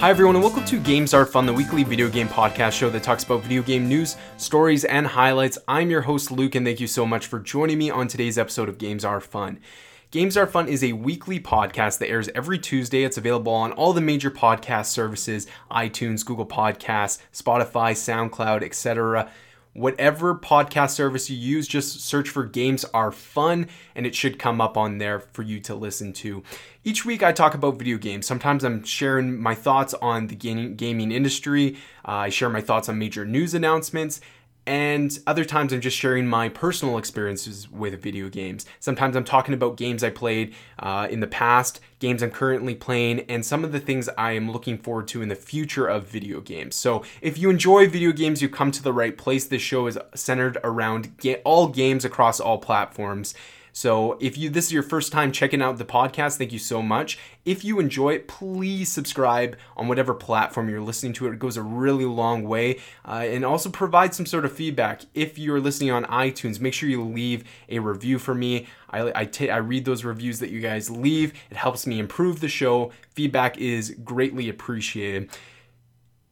Hi, everyone, and welcome to Games Are Fun, the weekly video game podcast show that talks about video game news, stories, and highlights. I'm your host, Luke, and thank you so much for joining me on today's episode of Games Are Fun. Games Are Fun is a weekly podcast that airs every Tuesday. It's available on all the major podcast services iTunes, Google Podcasts, Spotify, SoundCloud, etc whatever podcast service you use, just search for Games Are Fun and it should come up on there for you to listen to. Each week I talk about video games. Sometimes I'm sharing my thoughts on the gaming industry, uh, I share my thoughts on major news announcements, and other times I'm just sharing my personal experiences with video games. Sometimes I'm talking about games I played uh, in the past, games I'm currently playing, and some of the things I am looking forward to in the future of video games. So if you enjoy video games, you come to the right place. This show is centered around ga- all games across all platforms. So if you this is your first time checking out the podcast, thank you so much. If you enjoy it, please subscribe on whatever platform you're listening to it. It goes a really long way, uh, and also provide some sort of feedback. If you're listening on iTunes, make sure you leave a review for me. I, I, t- I read those reviews that you guys leave. It helps me improve the show. Feedback is greatly appreciated.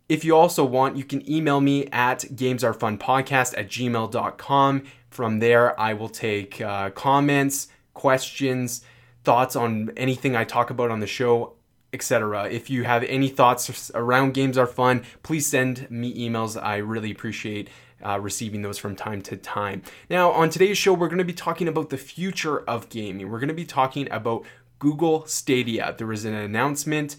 If you also want, you can email me at gamesarefunpodcast at gmail.com. From there, I will take uh, comments, questions, thoughts on anything I talk about on the show, etc. If you have any thoughts around games are fun, please send me emails. I really appreciate uh, receiving those from time to time. Now, on today's show, we're going to be talking about the future of gaming. We're going to be talking about Google Stadia. There was an announcement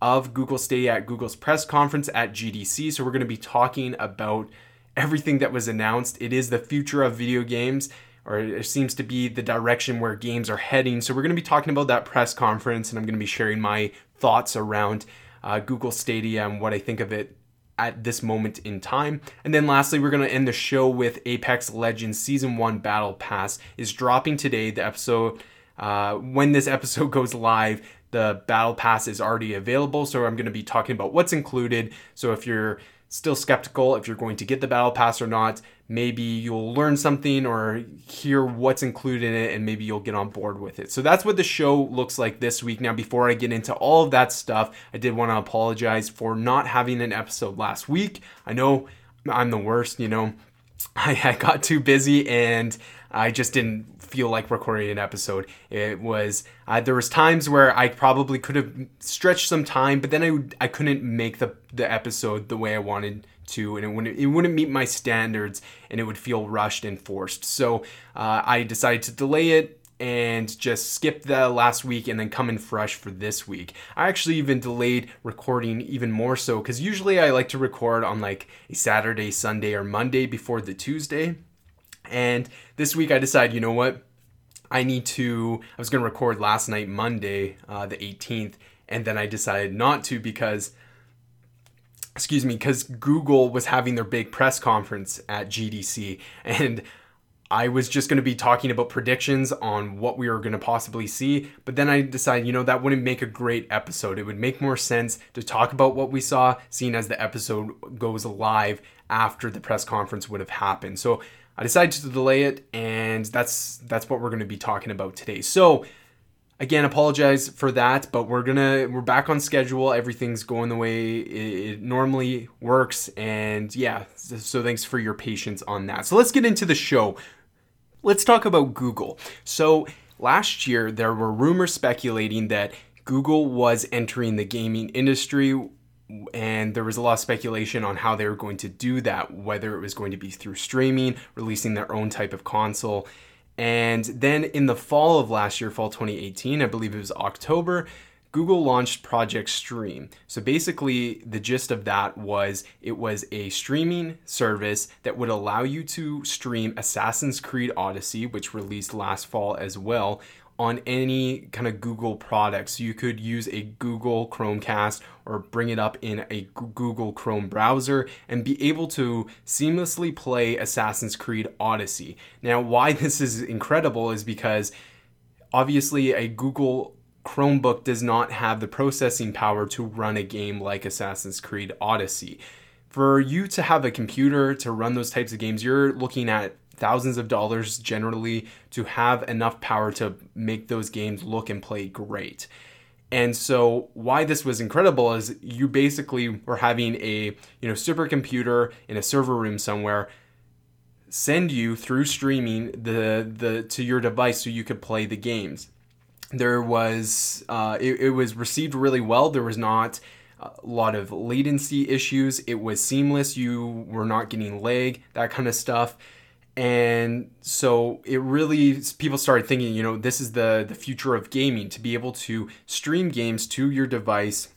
of Google Stadia at Google's press conference at GDC. So, we're going to be talking about everything that was announced. It is the future of video games, or it seems to be the direction where games are heading. So, we're going to be talking about that press conference, and I'm going to be sharing my thoughts around uh, Google Stadia and what I think of it at this moment in time. And then lastly, we're going to end the show with Apex Legends Season 1 Battle Pass is dropping today. The episode, uh, when this episode goes live, the Battle Pass is already available. So I'm going to be talking about what's included. So if you're still skeptical if you're going to get the battle pass or not. Maybe you'll learn something or hear what's included in it and maybe you'll get on board with it. So that's what the show looks like this week. Now, before I get into all of that stuff, I did want to apologize for not having an episode last week. I know I'm the worst, you know. I, got too busy and I just didn't feel like recording an episode. It was uh, there was times where I probably could have stretched some time, but then I I couldn't make the the episode the way I wanted to, and it wouldn't it wouldn't meet my standards, and it would feel rushed and forced. So uh, I decided to delay it and just skip the last week and then come in fresh for this week. I actually even delayed recording even more so because usually I like to record on like a Saturday, Sunday, or Monday before the Tuesday. And this week I decided, you know what? I need to. I was going to record last night, Monday, uh, the 18th, and then I decided not to because, excuse me, because Google was having their big press conference at GDC. And I was just going to be talking about predictions on what we were going to possibly see, but then I decided, you know, that wouldn't make a great episode. It would make more sense to talk about what we saw, seeing as the episode goes live after the press conference would have happened. So I decided to delay it, and that's that's what we're going to be talking about today. So, again, apologize for that, but we're gonna we're back on schedule. Everything's going the way it, normally works, and yeah. So thanks for your patience on that. So let's get into the show. Let's talk about Google. So last year there were rumors speculating that Google was entering the gaming industry and there was a lot of speculation on how they were going to do that, whether it was going to be through streaming, releasing their own type of console. And then in the fall of last year, fall 2018, I believe it was October, Google launched Project Stream. So basically, the gist of that was it was a streaming service that would allow you to stream Assassin's Creed Odyssey, which released last fall as well, on any kind of Google product. So you could use a Google Chromecast or bring it up in a Google Chrome browser and be able to seamlessly play Assassin's Creed Odyssey. Now, why this is incredible is because obviously a Google Chromebook does not have the processing power to run a game like Assassin's Creed Odyssey. For you to have a computer to run those types of games, you're looking at thousands of dollars generally to have enough power to make those games look and play great. And so why this was incredible is you basically were having a, you know, supercomputer in a server room somewhere send you through streaming the the to your device so you could play the games. There was uh, it, it was received really well. There was not a lot of latency issues. It was seamless. You were not getting lag, that kind of stuff. And so it really people started thinking, you know, this is the the future of gaming to be able to stream games to your device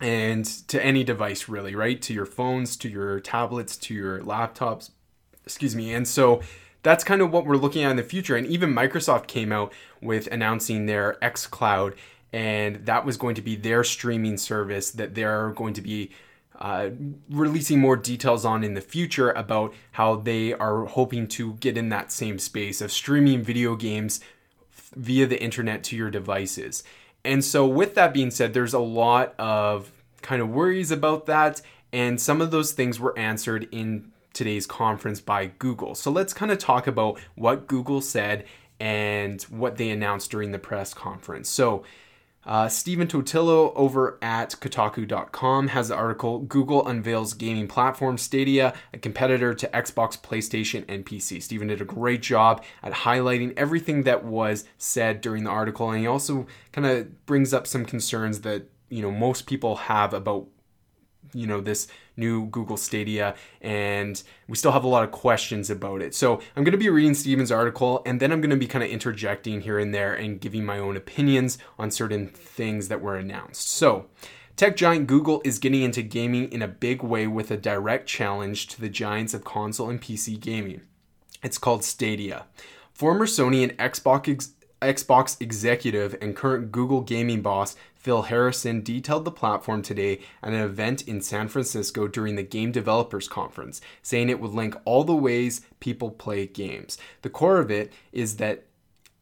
and to any device really, right? To your phones, to your tablets, to your laptops, excuse me. And so that's kind of what we're looking at in the future. And even Microsoft came out with announcing their X Cloud, and that was going to be their streaming service that they're going to be uh, releasing more details on in the future about how they are hoping to get in that same space of streaming video games via the internet to your devices. And so, with that being said, there's a lot of kind of worries about that, and some of those things were answered in today's conference by Google. So let's kind of talk about what Google said and what they announced during the press conference. So, uh, Stephen Totilo over at Kotaku.com has the article Google unveils gaming platform Stadia, a competitor to Xbox, PlayStation, and PC. Stephen did a great job at highlighting everything that was said during the article, and he also kind of brings up some concerns that you know most people have about you know this new Google Stadia and we still have a lot of questions about it. So I'm going to be reading Steven's article and then I'm going to be kind of interjecting here and there and giving my own opinions on certain things that were announced. So Tech giant Google is getting into gaming in a big way with a direct challenge to the giants of console and PC gaming. It's called Stadia. Former Sony and Xbox ex- Xbox executive and current Google gaming boss Phil Harrison detailed the platform today at an event in San Francisco during the Game Developers Conference, saying it would link all the ways people play games. The core of it is that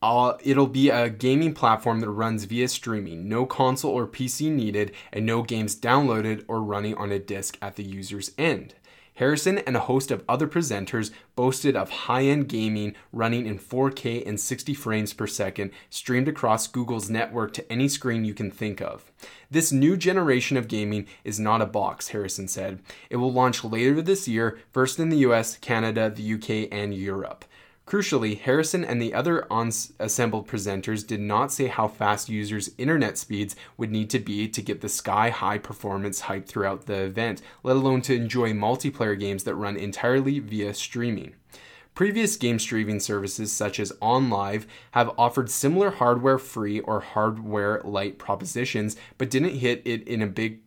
uh, it'll be a gaming platform that runs via streaming, no console or PC needed, and no games downloaded or running on a disk at the user's end. Harrison and a host of other presenters boasted of high end gaming running in 4K and 60 frames per second, streamed across Google's network to any screen you can think of. This new generation of gaming is not a box, Harrison said. It will launch later this year, first in the US, Canada, the UK, and Europe. Crucially, Harrison and the other assembled presenters did not say how fast users' internet speeds would need to be to get the sky high performance hype throughout the event, let alone to enjoy multiplayer games that run entirely via streaming. Previous game streaming services such as OnLive have offered similar hardware free or hardware light propositions, but didn't hit it in a big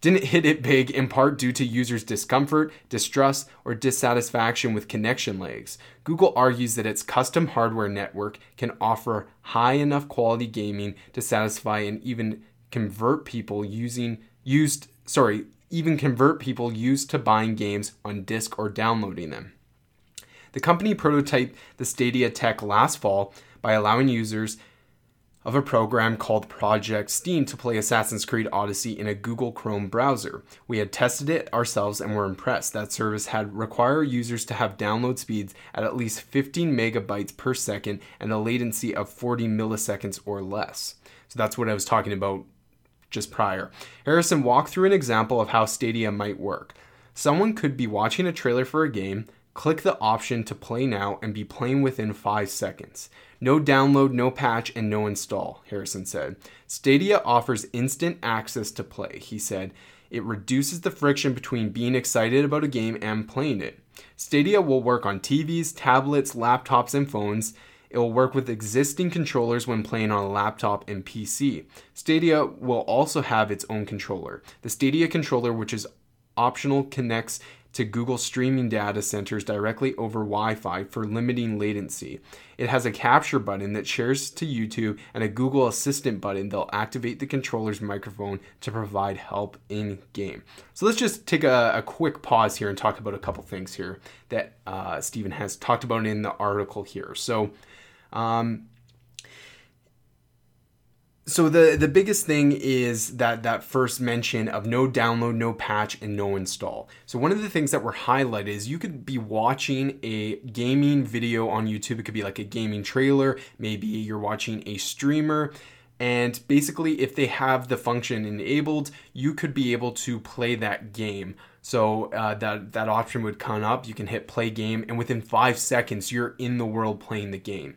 didn't hit it big in part due to users' discomfort, distrust, or dissatisfaction with connection lags. Google argues that its custom hardware network can offer high enough quality gaming to satisfy and even convert people using used sorry, even convert people used to buying games on disk or downloading them. The company prototyped the Stadia tech last fall by allowing users of a program called Project Stream to play Assassin's Creed Odyssey in a Google Chrome browser. We had tested it ourselves and were impressed. That service had require users to have download speeds at at least 15 megabytes per second and a latency of 40 milliseconds or less. So that's what I was talking about just prior. Harrison walked through an example of how Stadia might work. Someone could be watching a trailer for a game, click the option to play now, and be playing within 5 seconds. No download, no patch, and no install, Harrison said. Stadia offers instant access to play, he said. It reduces the friction between being excited about a game and playing it. Stadia will work on TVs, tablets, laptops, and phones. It will work with existing controllers when playing on a laptop and PC. Stadia will also have its own controller. The Stadia controller, which is optional, connects to Google streaming data centers directly over Wi Fi for limiting latency. It has a capture button that shares to YouTube and a Google Assistant button that'll activate the controller's microphone to provide help in game. So let's just take a, a quick pause here and talk about a couple things here that uh, Stephen has talked about in the article here. So, um, so the the biggest thing is that that first mention of no download no patch and no install so one of the things that were highlighted is you could be watching a gaming video on youtube it could be like a gaming trailer maybe you're watching a streamer And basically, if they have the function enabled, you could be able to play that game. So uh, that that option would come up. You can hit play game, and within five seconds, you're in the world playing the game.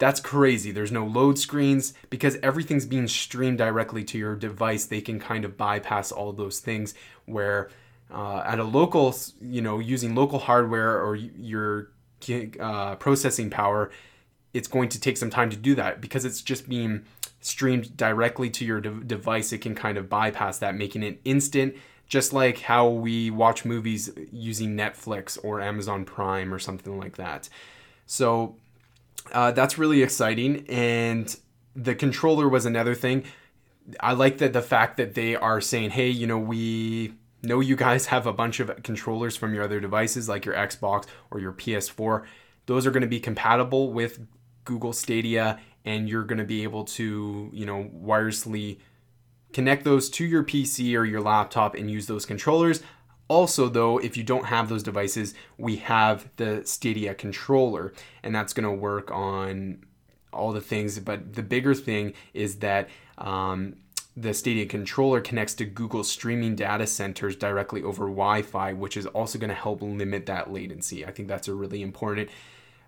That's crazy. There's no load screens because everything's being streamed directly to your device. They can kind of bypass all those things where uh, at a local, you know, using local hardware or your uh, processing power, it's going to take some time to do that because it's just being streamed directly to your de- device, it can kind of bypass that, making it instant, just like how we watch movies using Netflix or Amazon Prime or something like that. So uh, that's really exciting. And the controller was another thing. I like that the fact that they are saying, hey, you know, we know you guys have a bunch of controllers from your other devices, like your Xbox or your PS4. Those are going to be compatible with Google Stadia and you're going to be able to, you know, wirelessly connect those to your PC or your laptop and use those controllers. Also, though, if you don't have those devices, we have the Stadia controller, and that's going to work on all the things. But the bigger thing is that um, the Stadia controller connects to Google streaming data centers directly over Wi Fi, which is also going to help limit that latency. I think that's a really important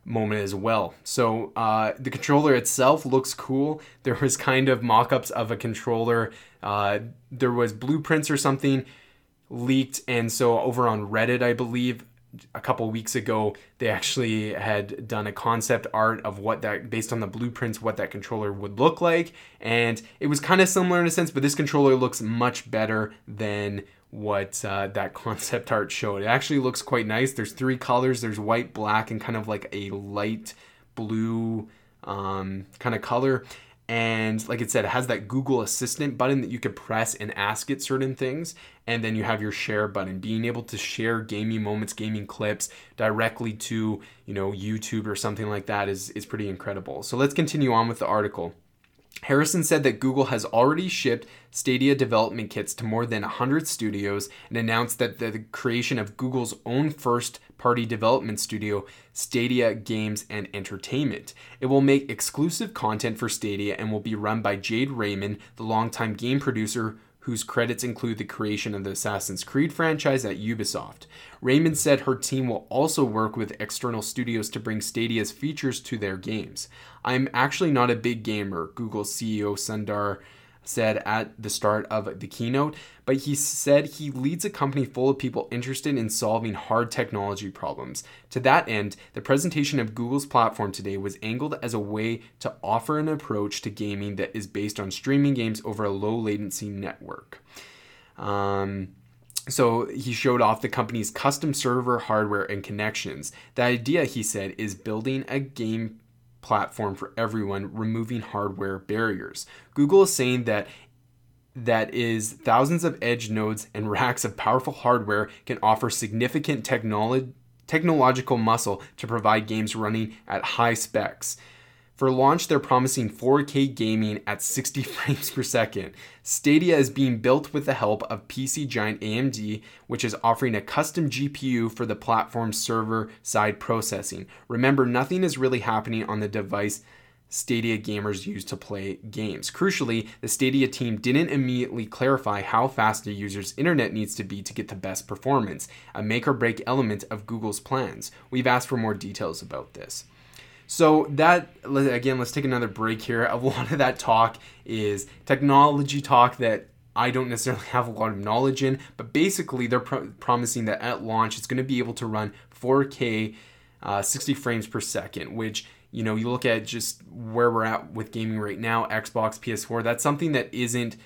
moment as well. So uh, the controller itself looks cool. There was kind of mock-ups of a controller. Uh, there was blueprints or something leaked, and so over on Reddit, I believe, a couple weeks ago, they actually had done a concept art of what that, based on the blueprints, what that controller would look like, and it was kind of similar in a sense, but this controller looks much better than what uh, that concept art showed. It actually looks quite nice. There's three colors. There's white, black, and kind of like a light blue um, kind of color. And like it said, it has that Google Assistant button that you could press and ask it certain things. And then you have your share button, being able to share gaming moments, gaming clips directly to, you know, YouTube or something like that is, is pretty incredible. So let's continue on with the article. Harrison said that Google has already shipped Stadia development kits to more than 100 studios and announced that the creation of Google's own first party development studio, Stadia Games and Entertainment. It will make exclusive content for Stadia and will be run by Jade Raymond, the longtime game producer whose credits include the creation of the Assassin's Creed franchise at Ubisoft. Raymond said her team will also work with external studios to bring Stadia's features to their games. I'm actually not a big gamer, Google CEO Sundar said at the start of the keynote, but he said he leads a company full of people interested in solving hard technology problems. To that end, the presentation of Google's platform today was angled as a way to offer an approach to gaming that is based on streaming games over a low latency network. Um, so he showed off the company's custom server hardware and connections. The idea, he said, is building a game platform for everyone, removing hardware barriers. Google is saying that that is thousands of edge nodes and racks of powerful hardware can offer significant technology technological muscle to provide games running at high specs. For launch, they're promising 4K gaming at 60 frames per second. Stadia is being built with the help of PC giant AMD, which is offering a custom GPU for the platform's server side processing. Remember, nothing is really happening on the device Stadia gamers use to play games. Crucially, the Stadia team didn't immediately clarify how fast a user's internet needs to be to get the best performance, a make or break element of Google's plans. We've asked for more details about this. So that again, let's take another break here. A lot of that talk is technology talk that I don't necessarily have a lot of knowledge in, but basically they're promising that at launch it's going to be able to run 4K, uh, 60 frames per second, which you know you look at just where we're at with gaming right now, Xbox, PS4. That's something that isn't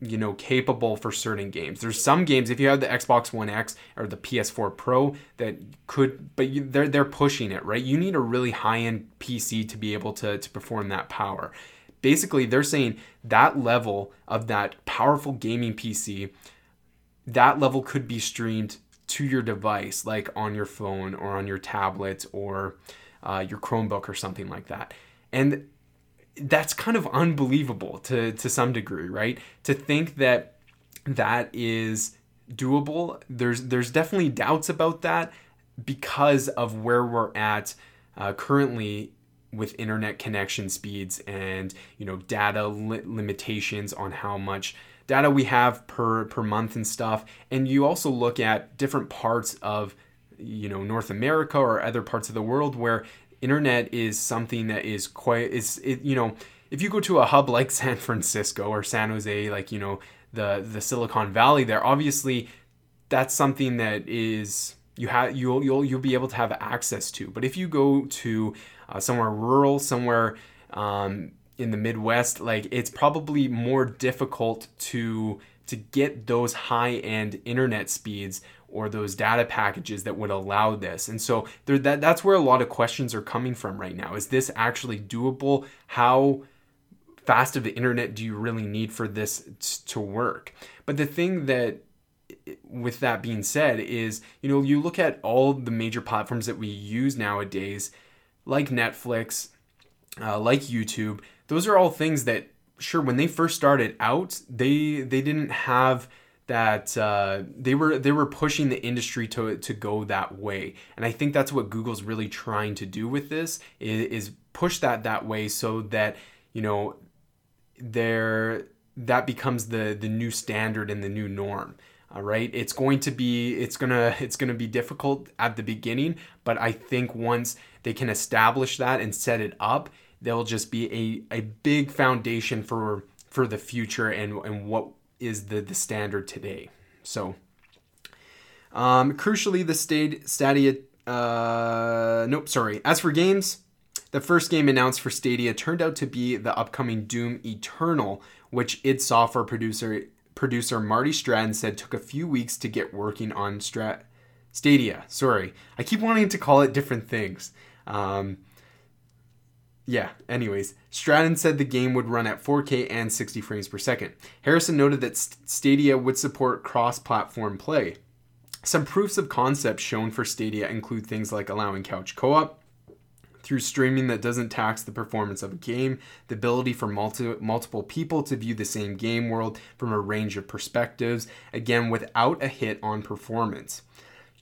you know capable for certain games. There's some games if you have the Xbox One X or the PS4 Pro that could, but you, they're they're pushing it right. You need a really high end PC to be able to to perform that power. Basically, they're saying that level of that powerful gaming PC, that level could be streamed to your device, like on your phone or on your tablet or uh, your Chromebook or something like that. And that's kind of unbelievable to to some degree, right? To think that that is doable. There's there's definitely doubts about that because of where we're at uh, currently with internet connection speeds and you know data li- limitations on how much data we have per per month and stuff and you also look at different parts of you know North America or other parts of the world where internet is something that is quite is it, you know if you go to a hub like San Francisco or San Jose like you know the the Silicon Valley there obviously that's something that is you have you'll you'll you'll be able to have access to. But if you go to uh, somewhere rural somewhere um, in the Midwest like it's probably more difficult to to get those high end internet speeds or those data packages that would allow this. And so there, that, that's where a lot of questions are coming from right now. Is this actually doable? How fast of the internet do you really need for this to work? But the thing that with that being said is, you know, you look at all the major platforms that we use nowadays, like Netflix, uh, like YouTube, those are all things that sure when they first started out, they they didn't have that uh, they were they were pushing the industry to to go that way, and I think that's what Google's really trying to do with this is, is push that that way so that you know there that becomes the the new standard and the new norm. All right, it's going to be it's gonna it's gonna be difficult at the beginning, but I think once they can establish that and set it up, they'll just be a, a big foundation for for the future and and what is the, the standard today. So, um, crucially, the state Stadia. Uh, nope, sorry. As for games, the first game announced for Stadia turned out to be the upcoming Doom Eternal, which id Software producer producer Marty Stratton said took a few weeks to get working on Strat Stadia. Sorry, I keep wanting to call it different things. Um, yeah, anyways, Stratton said the game would run at 4K and 60 frames per second. Harrison noted that Stadia would support cross platform play. Some proofs of concept shown for Stadia include things like allowing couch co op, through streaming that doesn't tax the performance of a game, the ability for multi- multiple people to view the same game world from a range of perspectives, again, without a hit on performance.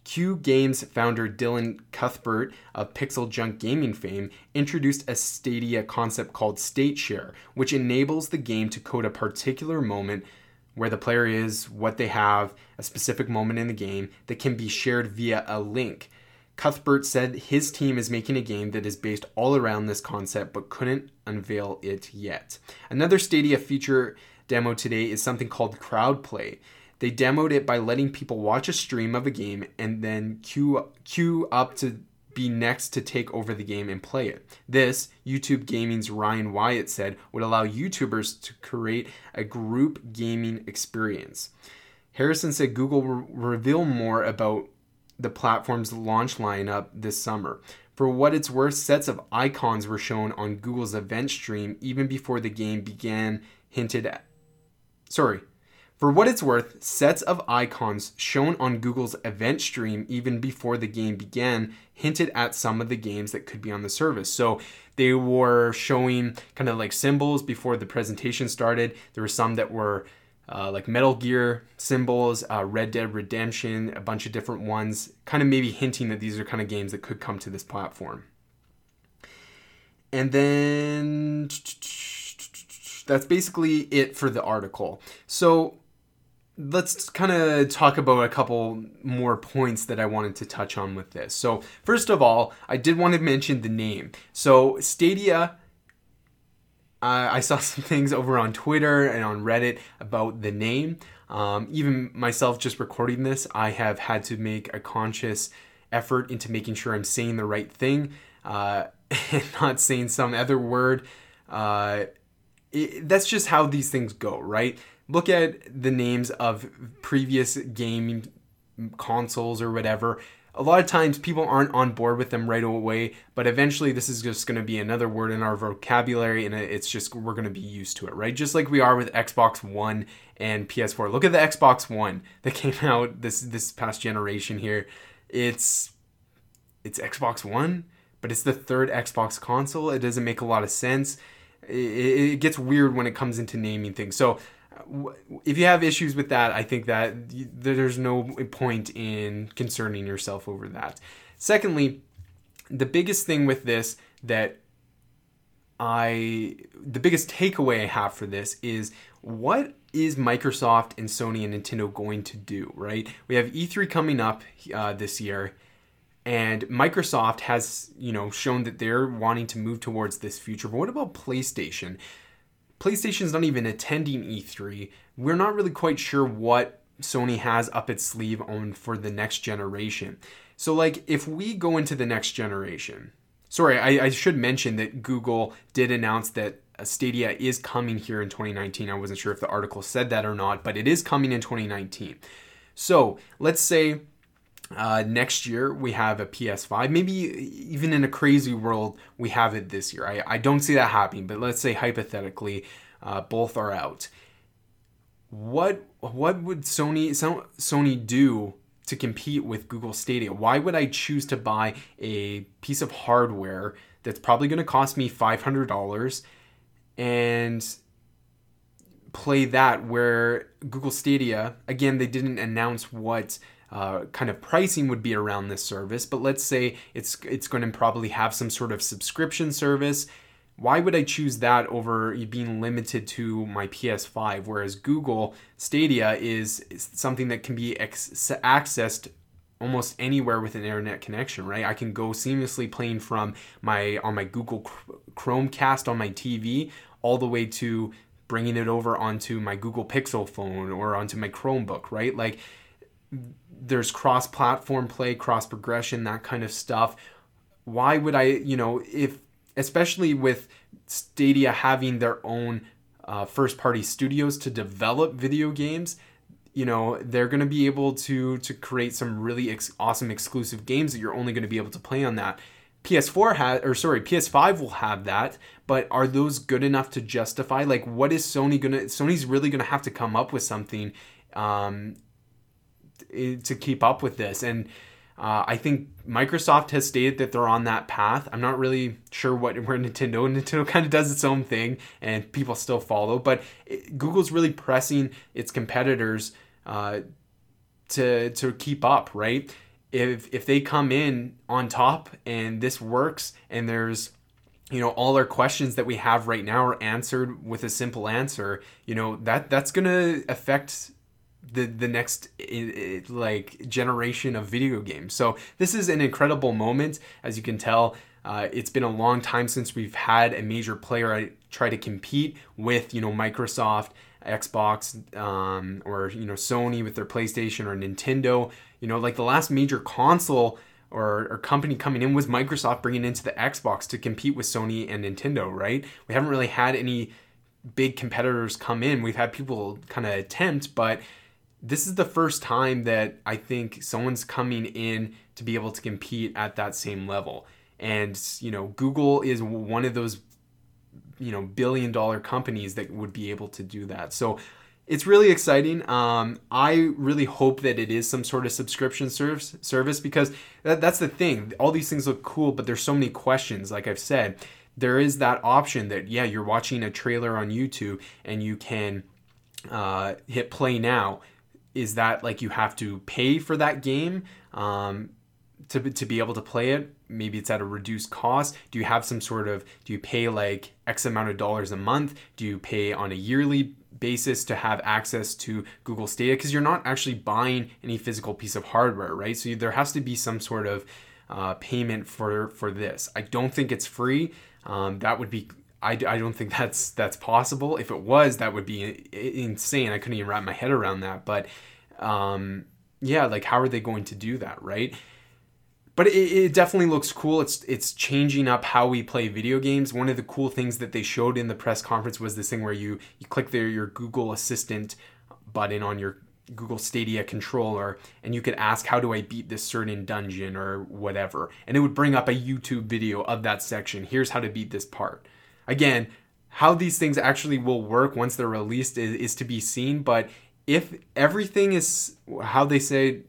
Q Games founder Dylan Cuthbert of Pixel Junk Gaming fame introduced a Stadia concept called State Share, which enables the game to code a particular moment where the player is, what they have, a specific moment in the game that can be shared via a link. Cuthbert said his team is making a game that is based all around this concept but couldn't unveil it yet. Another Stadia feature demo today is something called Crowd Play. They demoed it by letting people watch a stream of a game and then queue, queue up to be next to take over the game and play it. This, YouTube Gaming's Ryan Wyatt said, would allow YouTubers to create a group gaming experience. Harrison said Google will reveal more about the platform's launch lineup this summer. For what it's worth, sets of icons were shown on Google's event stream even before the game began, hinted at. Sorry, for what it's worth, sets of icons shown on Google's event stream even before the game began hinted at some of the games that could be on the service. So they were showing kind of like symbols before the presentation started. There were some that were uh, like Metal Gear symbols, uh, Red Dead Redemption, a bunch of different ones, kind of maybe hinting that these are kind of games that could come to this platform. And then that's basically it for the article. So let's kind of talk about a couple more points that I wanted to touch on with this. So, first of all, I did want to mention the name. So, Stadia, uh, I saw some things over on Twitter and on Reddit about the name. Um, even myself, just recording this, I have had to make a conscious effort into making sure I'm saying the right thing uh, and not saying some other word. Uh, it, that's just how these things go, right? Look at the names of previous game consoles or whatever. A lot of times people aren't on board with them right away, but eventually this is just going to be another word in our vocabulary and it's just we're going to be used to it, right? Just like we are with Xbox One and PS4. Look at the Xbox One that came out this this past generation here. It's it's Xbox One, but it's the third Xbox console. It doesn't make a lot of sense. It, it gets weird when it comes into naming things. So if you have issues with that, I think that there's no point in concerning yourself over that. Secondly, the biggest thing with this that I the biggest takeaway I have for this is what is Microsoft and Sony and Nintendo going to do, right? We have E3 coming up uh, this year, and Microsoft has, you know, shown that they're wanting to move towards this future. But what about PlayStation? PlayStation's not even attending E3. We're not really quite sure what Sony has up its sleeve on for the next generation. So, like, if we go into the next generation, sorry, I, I should mention that Google did announce that Stadia is coming here in 2019. I wasn't sure if the article said that or not, but it is coming in 2019. So let's say uh, next year we have a PS5. Maybe even in a crazy world we have it this year. I, I don't see that happening, but let's say hypothetically uh, both are out. What what would Sony Sony do to compete with Google Stadia? Why would I choose to buy a piece of hardware that's probably going to cost me $500 and play that where Google Stadia, again, they didn't announce what uh, kind of pricing would be around this service, but let's say it's it's going to probably have some sort of subscription service. Why would I choose that over being limited to my PS5? Whereas Google Stadia is, something that can be ex- accessed almost anywhere with an internet connection, right? I can go seamlessly playing from my on my Google Chromecast on my TV all the way to bringing it over onto my Google Pixel phone or onto my Chromebook, right? Like there's cross platform play, cross progression, that kind of stuff. Why would I, you know, if especially with Stadia having their own uh, first party studios to develop video games, you know they're going to be able to to create some really ex- awesome exclusive games that you're only going to be able to play on that PS4 has or sorry PS5 will have that but are those good enough to justify like what is Sony to Sony's really to have to come up with something um to keep up with this and uh, I think Microsoft has stated that they're on that path. I'm not really sure what where Nintendo Nintendo kind of does its own thing, and people still follow. But it, Google's really pressing its competitors uh, to to keep up, right? If if they come in on top and this works, and there's you know all our questions that we have right now are answered with a simple answer, you know that that's gonna affect the the next like generation of video games. So this is an incredible moment, as you can tell. Uh, it's been a long time since we've had a major player try to compete with you know Microsoft, Xbox, um, or you know Sony with their PlayStation or Nintendo. You know, like the last major console or, or company coming in was Microsoft bringing into the Xbox to compete with Sony and Nintendo. Right? We haven't really had any big competitors come in. We've had people kind of attempt, but this is the first time that I think someone's coming in to be able to compete at that same level. And, you know, Google is one of those, you know, billion dollar companies that would be able to do that. So it's really exciting. Um, I really hope that it is some sort of subscription service, service because that, that's the thing. All these things look cool, but there's so many questions, like I've said. There is that option that, yeah, you're watching a trailer on YouTube and you can uh, hit play now is that like you have to pay for that game um, to, to be able to play it. Maybe it's at a reduced cost. Do you have some sort of do you pay like x amount of dollars a month? Do you pay on a yearly basis to have access to google stadia? Because you're not actually buying any physical piece of hardware right? So there has to be some sort of uh, payment for for this. I don't think it's free. Um, that would be I, I don't think that's that's possible. If it was, that would be insane. I couldn't even wrap my head around that. But um, yeah, like how are they going to do that, right? But it, it, definitely looks cool. It's it's changing up how we play video games. One of the cool things that they showed in the press conference was this thing where you you click there your Google Assistant button on your Google Stadia controller and you could ask how do I beat this certain dungeon or whatever and it would bring up a YouTube video of that section. Here's how to beat this part. Again, how these things actually will work once they're released is, is to be seen, but if everything is how they say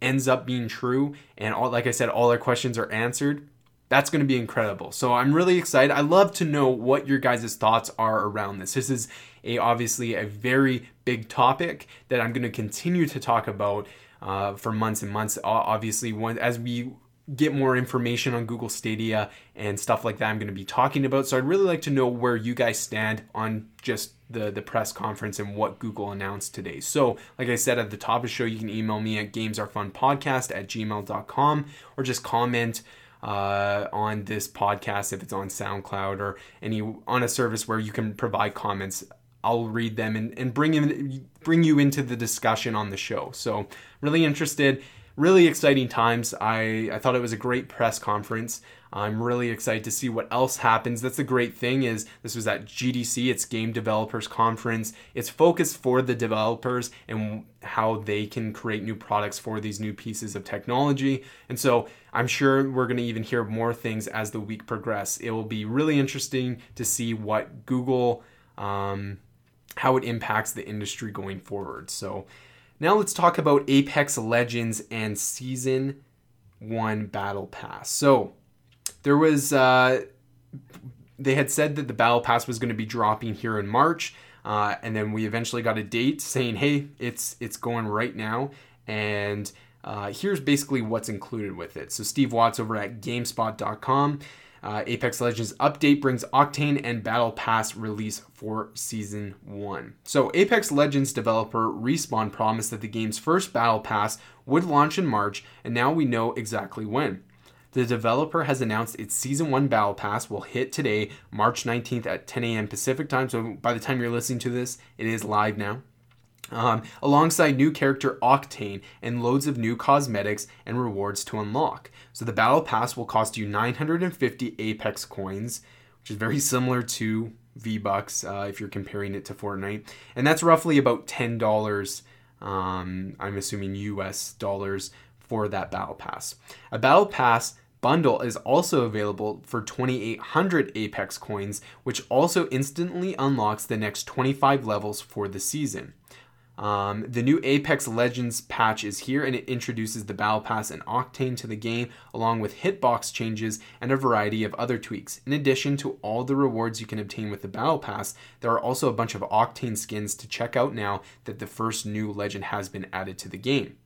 ends up being true and all like I said all our questions are answered, that's going to be incredible. So I'm really excited. I love to know what your guys' thoughts are around this. This is a obviously a very big topic that I'm going to continue to talk about uh, for months and months. Obviously, when, as we get more information on Google Stadia and stuff like that I'm going to be talking about. So I'd really like to know where you guys stand on just the, the press conference and what Google announced today. So, like I said at the top of the show, you can email me at gamesarefunpodcast at gmail.com or just comment uh, on this podcast if it's on SoundCloud or any on a service where you can provide comments. I'll read them and, and bring in, bring you into the discussion on the show. So really interested really exciting times. I, I thought it was a great press conference. I'm really excited to see what else happens. That's the great thing is this was at GDC, it's Game Developers Conference. It's focused for the developers and how they can create new products for these new pieces of technology. And so I'm sure we're going to even hear more things as the week progresses. It will be really interesting to see what Google um, how it impacts the industry going forward. So now let's talk about Apex Legends and Season 1 Battle Pass. So there was, uh, they had said that the Battle Pass was going to be dropping here in March. Uh, and then we eventually got a date saying, hey, it's it's going right now. And uh, here's basically what's included with it. So Steve Watts over at GameSpot.com uh, Apex Legends update brings Octane and Battle Pass release for Season 1. So, Apex Legends developer Respawn promised that the game's first Battle Pass would launch in March, and now we know exactly when. The developer has announced its Season 1 Battle Pass will hit today, March 19th at 10 a.m. Pacific time. So, by the time you're listening to this, it is live now um, alongside new character Octane and loads of new cosmetics and rewards to unlock. So the Battle Pass will cost you 950 Apex coins, which is very similar to V Bucks uh, if you're comparing it to Fortnite, and that's roughly about ten dollars. Um, I'm assuming U.S. dollars for that Battle Pass. A Battle Pass bundle is also available for 2800 Apex coins, which also instantly unlocks the next 25 levels for the season. Um, the new Apex Legends patch is here and it introduces the Battle Pass and Octane to the game, along with hitbox changes and a variety of other tweaks. In addition to all the rewards you can obtain with the Battle Pass, there are also a bunch of Octane skins to check out now that the first new legend has been added to the game.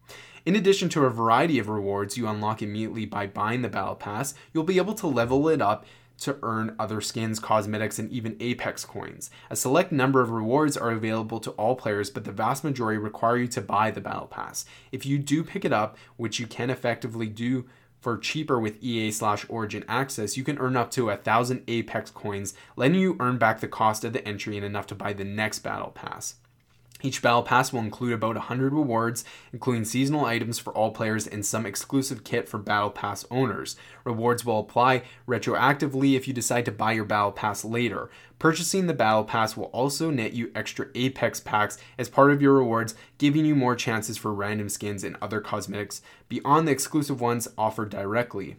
In addition to a variety of rewards you unlock immediately by buying the Battle Pass, you'll be able to level it up to earn other skins, cosmetics, and even Apex coins. A select number of rewards are available to all players, but the vast majority require you to buy the Battle Pass. If you do pick it up, which you can effectively do for cheaper with EA slash Origin access, you can earn up to a thousand Apex coins, letting you earn back the cost of the entry and enough to buy the next Battle Pass. Each Battle Pass will include about 100 rewards, including seasonal items for all players and some exclusive kit for Battle Pass owners. Rewards will apply retroactively if you decide to buy your Battle Pass later. Purchasing the Battle Pass will also net you extra Apex packs as part of your rewards, giving you more chances for random skins and other cosmetics beyond the exclusive ones offered directly.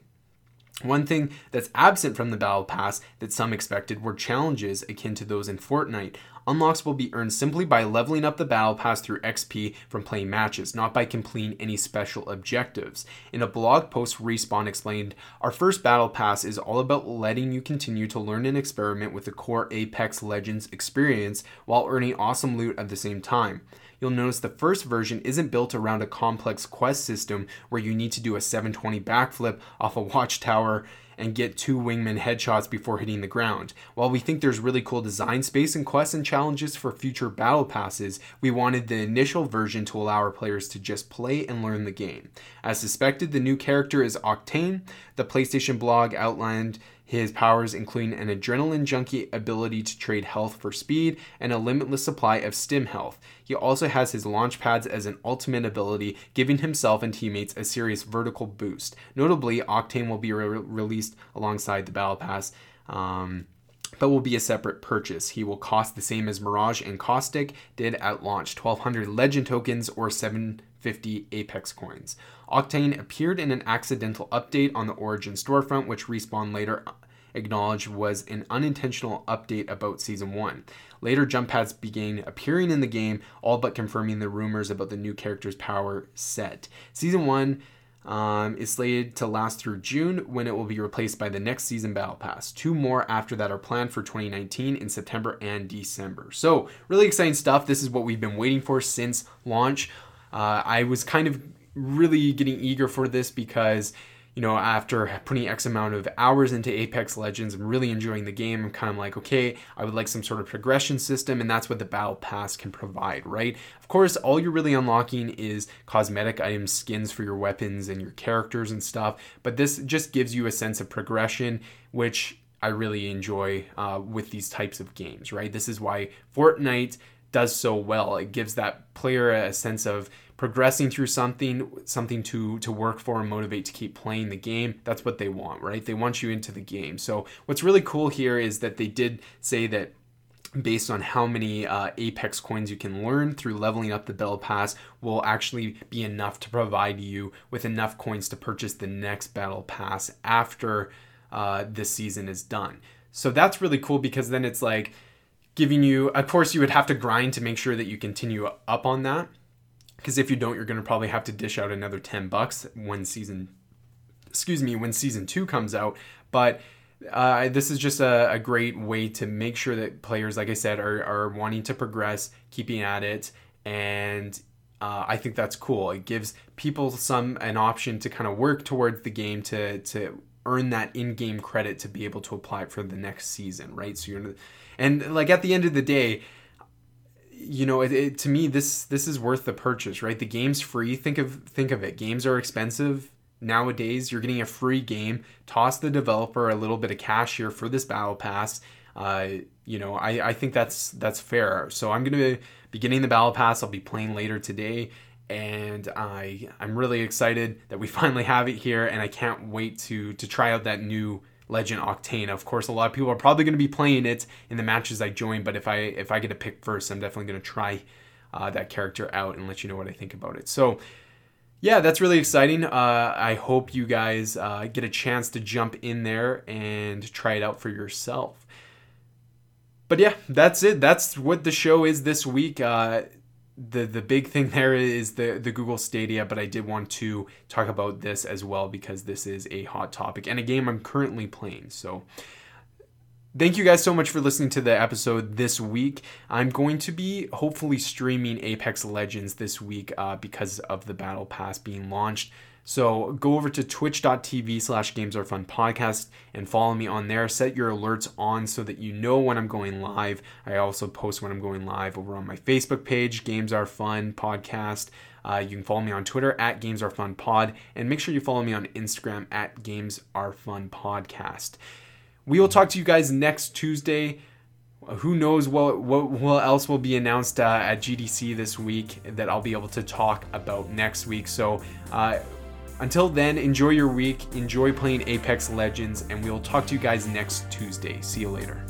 One thing that's absent from the Battle Pass that some expected were challenges akin to those in Fortnite. Unlocks will be earned simply by leveling up the Battle Pass through XP from playing matches, not by completing any special objectives. In a blog post, Respawn explained Our first Battle Pass is all about letting you continue to learn and experiment with the core Apex Legends experience while earning awesome loot at the same time you'll notice the first version isn't built around a complex quest system where you need to do a 720 backflip off a watchtower and get two wingman headshots before hitting the ground. While we think there's really cool design space and quests and challenges for future battle passes, we wanted the initial version to allow our players to just play and learn the game. As suspected, the new character is Octane. The PlayStation blog outlined his powers including an adrenaline junkie ability to trade health for speed and a limitless supply of stim health. He also has his launch pads as an ultimate ability, giving himself and teammates a serious vertical boost. Notably, Octane will be re- released alongside the Battle Pass. Um, but will be a separate purchase. He will cost the same as Mirage and Caustic did at launch 1200 legend tokens or 750 Apex coins. Octane appeared in an accidental update on the Origin storefront, which Respawn later acknowledged was an unintentional update about Season 1. Later, jump pads began appearing in the game, all but confirming the rumors about the new character's power set. Season 1 um, is slated to last through June when it will be replaced by the next season Battle Pass. Two more after that are planned for 2019 in September and December. So, really exciting stuff. This is what we've been waiting for since launch. Uh, I was kind of really getting eager for this because you know, after putting X amount of hours into Apex Legends, I'm really enjoying the game. I'm kind of like, okay, I would like some sort of progression system, and that's what the Battle Pass can provide, right? Of course, all you're really unlocking is cosmetic items, skins for your weapons and your characters and stuff, but this just gives you a sense of progression, which I really enjoy uh, with these types of games, right? This is why Fortnite does so well. It gives that player a sense of progressing through something, something to to work for and motivate to keep playing the game. That's what they want, right? They want you into the game. So what's really cool here is that they did say that based on how many uh, apex coins you can learn through leveling up the battle pass will actually be enough to provide you with enough coins to purchase the next battle pass after uh, this season is done so that's really cool because then it's like giving you of course you would have to grind to make sure that you continue up on that because if you don't, you're going to probably have to dish out another 10 bucks when season, excuse me, when season two comes out. But uh, this is just a, a, great way to make sure that players, like I said, are, are wanting to progress, keeping at it, and uh, I think that's cool. It gives people some an option to kind of work towards the game to to earn that in-game credit to be able to apply it for the next season, right? So you're, and like at the end of the day, you know, it, it, to me this this is worth the purchase, right? The game's free. Think of think of it. Games are expensive nowadays. You're getting a free game. Toss the developer a little bit of cash here for this battle pass. Uh, you know, I, I think that's that's fair. So I'm gonna be getting the battle pass. I'll be playing later today, and I I'm really excited that we finally have it here, and I can't wait to to try out that new Legend Octane. Of course, a lot of people are probably going to be playing it in the matches I join, but if I if I get to pick first, I'm definitely going to try uh, that character out and let you know what I think about it. So, yeah, that's really exciting. Uh, I hope you guys uh, get a chance to jump in there and try it out for yourself. But yeah, that's it. That's what the show is this week. The the big thing there is the the Google Stadia, but I did want to talk about this as well because this is a hot topic and a game I'm currently playing. So thank you guys so much for listening to the episode this week. I'm going to be hopefully streaming Apex Legends this week uh, because of the Battle Pass being launched. So go over to twitch.tv slash games are fun podcast and follow me on there. Set your alerts on so that you know when I'm going live. I also post when I'm going live over on my Facebook page, Games Are Fun Podcast. Uh, you can follow me on Twitter at Games Are Fun Pod, and make sure you follow me on Instagram at Games Are Fun Podcast. We will talk to you guys next Tuesday. Who knows what what, what else will be announced uh, at GDC this week that I'll be able to talk about next week. So. Uh, until then, enjoy your week, enjoy playing Apex Legends, and we will talk to you guys next Tuesday. See you later.